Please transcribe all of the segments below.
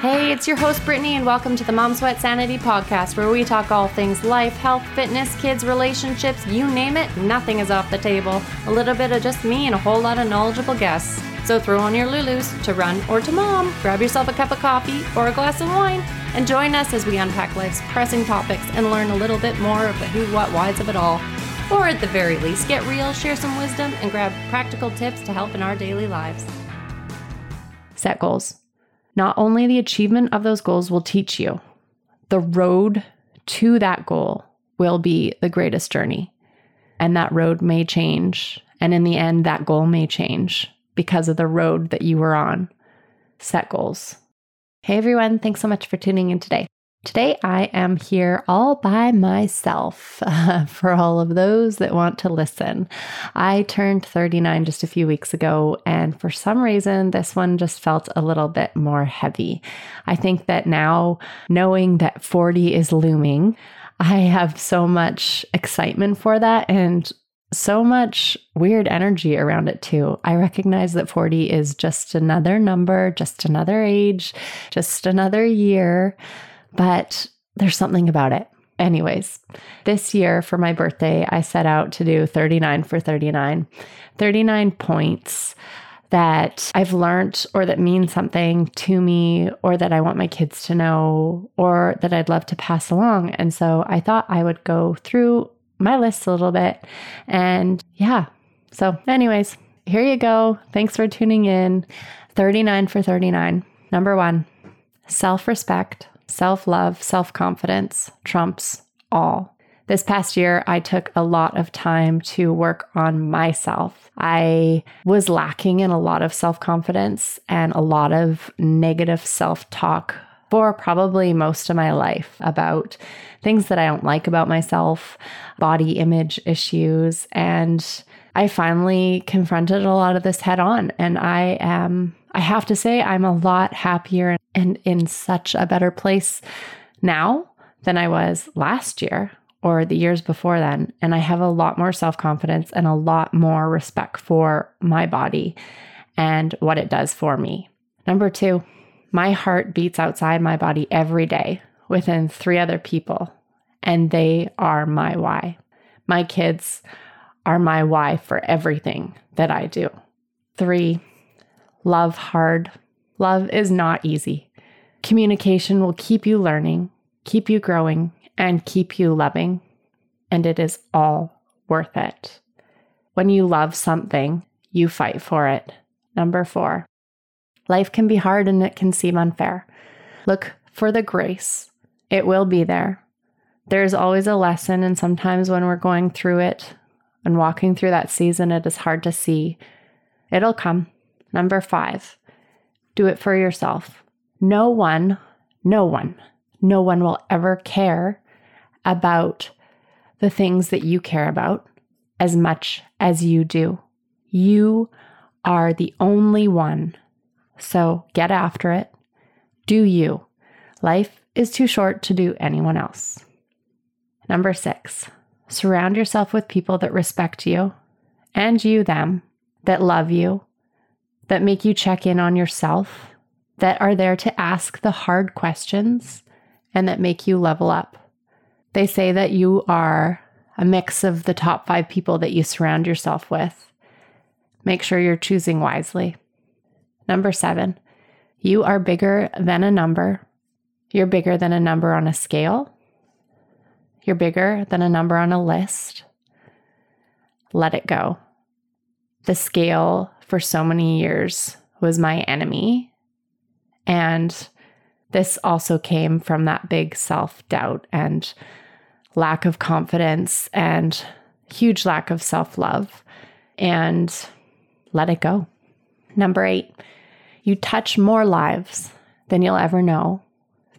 Hey, it's your host, Brittany, and welcome to the Mom Sweat Sanity podcast, where we talk all things life, health, fitness, kids, relationships you name it, nothing is off the table. A little bit of just me and a whole lot of knowledgeable guests. So throw on your Lulus to run or to mom, grab yourself a cup of coffee or a glass of wine, and join us as we unpack life's pressing topics and learn a little bit more of the who, what, whys of it all. Or at the very least, get real, share some wisdom, and grab practical tips to help in our daily lives. Set goals. Not only the achievement of those goals will teach you, the road to that goal will be the greatest journey. And that road may change. And in the end, that goal may change because of the road that you were on. Set goals. Hey everyone, thanks so much for tuning in today. Today, I am here all by myself uh, for all of those that want to listen. I turned 39 just a few weeks ago, and for some reason, this one just felt a little bit more heavy. I think that now, knowing that 40 is looming, I have so much excitement for that and so much weird energy around it too. I recognize that 40 is just another number, just another age, just another year but there's something about it. Anyways, this year for my birthday, I set out to do 39 for 39, 39 points that I've learned or that mean something to me or that I want my kids to know or that I'd love to pass along. And so I thought I would go through my list a little bit. And yeah. So, anyways, here you go. Thanks for tuning in. 39 for 39. Number one, self respect self love, self confidence trumps all. This past year, I took a lot of time to work on myself. I was lacking in a lot of self confidence and a lot of negative self talk for probably most of my life about things that I don't like about myself, body image issues. And I finally confronted a lot of this head on. And I am I have to say, I'm a lot happier and in such a better place now than I was last year or the years before then. And I have a lot more self confidence and a lot more respect for my body and what it does for me. Number two, my heart beats outside my body every day within three other people, and they are my why. My kids are my why for everything that I do. Three, love hard. Love is not easy. Communication will keep you learning, keep you growing, and keep you loving. And it is all worth it. When you love something, you fight for it. Number four, life can be hard and it can seem unfair. Look for the grace, it will be there. There's always a lesson, and sometimes when we're going through it and walking through that season, it is hard to see. It'll come. Number five, do it for yourself. No one, no one, no one will ever care about the things that you care about as much as you do. You are the only one. So get after it. Do you. Life is too short to do anyone else. Number six, surround yourself with people that respect you and you them, that love you, that make you check in on yourself, that are there to ask the hard questions, and that make you level up. They say that you are a mix of the top five people that you surround yourself with. Make sure you're choosing wisely. Number seven, you are bigger than a number. You're bigger than a number on a scale. You're bigger than a number on a list. Let it go. The scale for so many years was my enemy. And this also came from that big self doubt and lack of confidence and huge lack of self love. And let it go. Number eight, you touch more lives than you'll ever know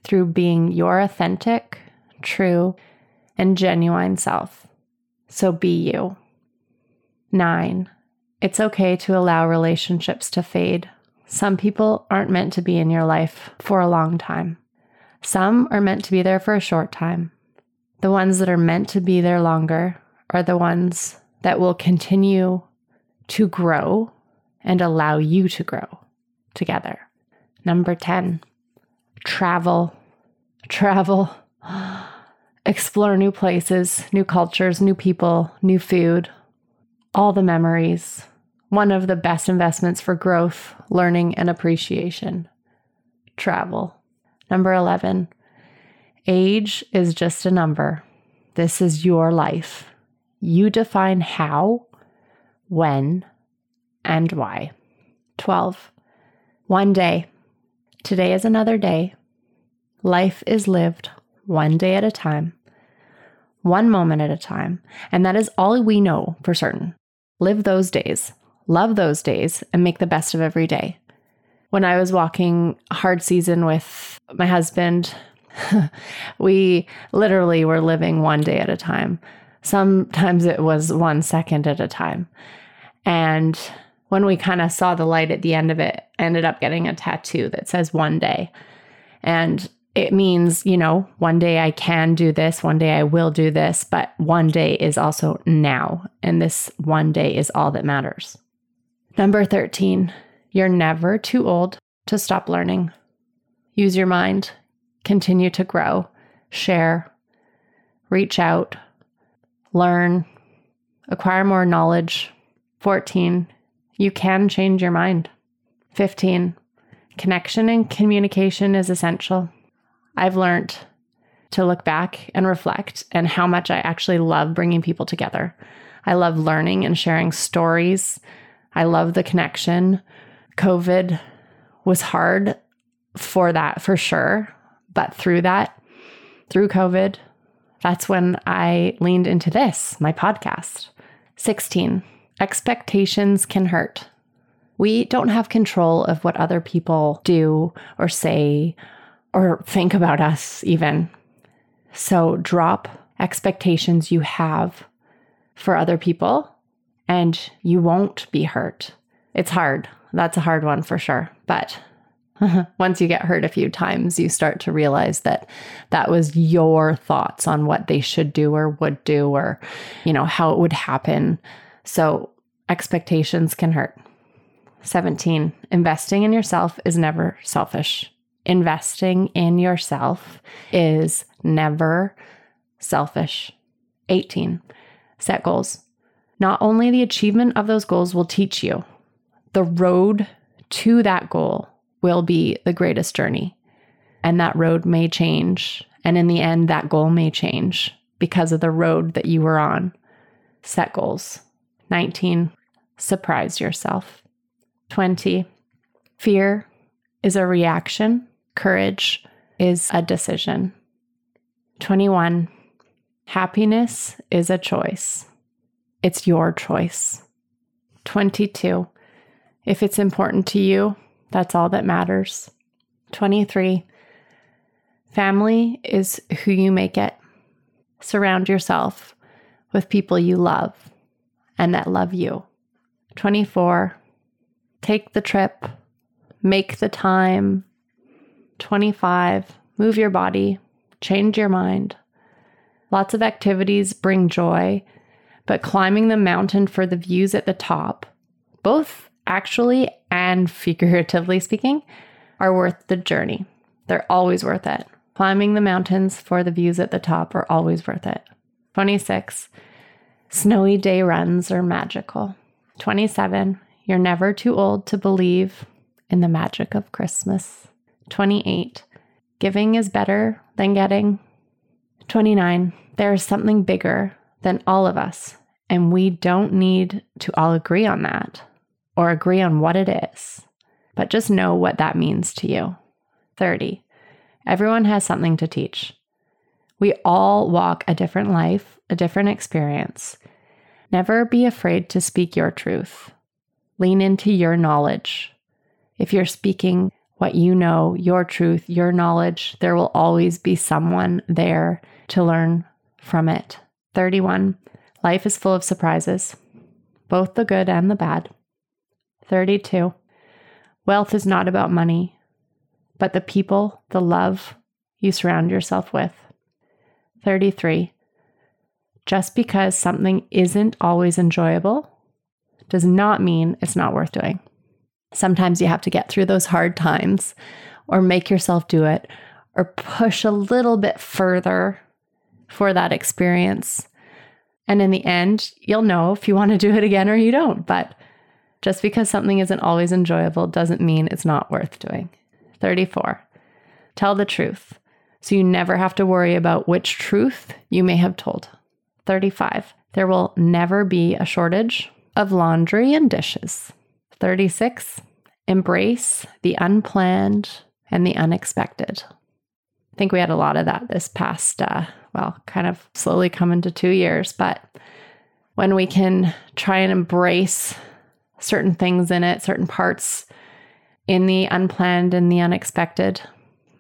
through being your authentic, true, and genuine self. So be you. Nine, it's okay to allow relationships to fade. Some people aren't meant to be in your life for a long time. Some are meant to be there for a short time. The ones that are meant to be there longer are the ones that will continue to grow and allow you to grow together. Number 10, travel, travel, explore new places, new cultures, new people, new food, all the memories. One of the best investments for growth, learning, and appreciation. Travel. Number 11. Age is just a number. This is your life. You define how, when, and why. 12. One day. Today is another day. Life is lived one day at a time, one moment at a time. And that is all we know for certain. Live those days, love those days, and make the best of every day. When I was walking hard season with my husband, we literally were living one day at a time. Sometimes it was one second at a time. And when we kind of saw the light at the end of it, ended up getting a tattoo that says one day. And it means, you know, one day I can do this, one day I will do this, but one day is also now. And this one day is all that matters. Number 13, you're never too old to stop learning. Use your mind, continue to grow, share, reach out, learn, acquire more knowledge. 14, you can change your mind. 15, connection and communication is essential. I've learned to look back and reflect and how much I actually love bringing people together. I love learning and sharing stories. I love the connection. COVID was hard for that for sure. But through that, through COVID, that's when I leaned into this, my podcast. 16. Expectations can hurt. We don't have control of what other people do or say or think about us, even. So drop expectations you have for other people and you won't be hurt. It's hard. That's a hard one for sure. But once you get hurt a few times, you start to realize that that was your thoughts on what they should do or would do or, you know, how it would happen. So expectations can hurt. 17. Investing in yourself is never selfish. Investing in yourself is never selfish. 18. Set goals. Not only the achievement of those goals will teach you, the road to that goal will be the greatest journey. And that road may change. And in the end, that goal may change because of the road that you were on. Set goals. 19. Surprise yourself. 20. Fear is a reaction, courage is a decision. 21. Happiness is a choice. It's your choice. 22. If it's important to you, that's all that matters. 23. Family is who you make it. Surround yourself with people you love and that love you. 24. Take the trip, make the time. 25. Move your body, change your mind. Lots of activities bring joy, but climbing the mountain for the views at the top, both actually and figuratively speaking, are worth the journey. They're always worth it. Climbing the mountains for the views at the top are always worth it. 26. Snowy day runs are magical. 27. You're never too old to believe in the magic of Christmas. 28. Giving is better than getting. 29. There is something bigger than all of us, and we don't need to all agree on that or agree on what it is, but just know what that means to you. 30. Everyone has something to teach. We all walk a different life, a different experience. Never be afraid to speak your truth. Lean into your knowledge. If you're speaking what you know, your truth, your knowledge, there will always be someone there to learn from it. 31. Life is full of surprises, both the good and the bad. 32. Wealth is not about money, but the people, the love you surround yourself with. 33. Just because something isn't always enjoyable does not mean it's not worth doing. Sometimes you have to get through those hard times or make yourself do it or push a little bit further for that experience. And in the end, you'll know if you want to do it again or you don't. But just because something isn't always enjoyable doesn't mean it's not worth doing. 34. Tell the truth so you never have to worry about which truth you may have told. 35. There will never be a shortage of laundry and dishes. 36. Embrace the unplanned and the unexpected. I think we had a lot of that this past, uh, well, kind of slowly coming to two years. But when we can try and embrace certain things in it, certain parts in the unplanned and the unexpected,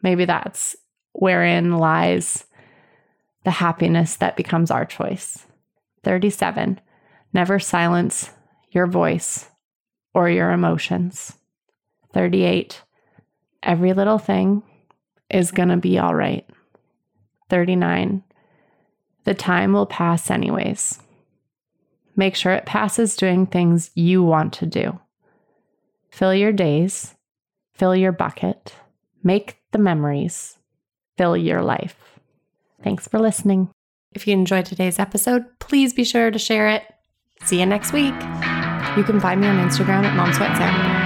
maybe that's wherein lies the happiness that becomes our choice. 37. Never silence your voice or your emotions. 38. Every little thing is going to be all right. 39. The time will pass anyways. Make sure it passes doing things you want to do. Fill your days, fill your bucket, make the memories, fill your life. Thanks for listening. If you enjoyed today's episode, please be sure to share it. See you next week. You can find me on Instagram at Mom Sweat Sanity.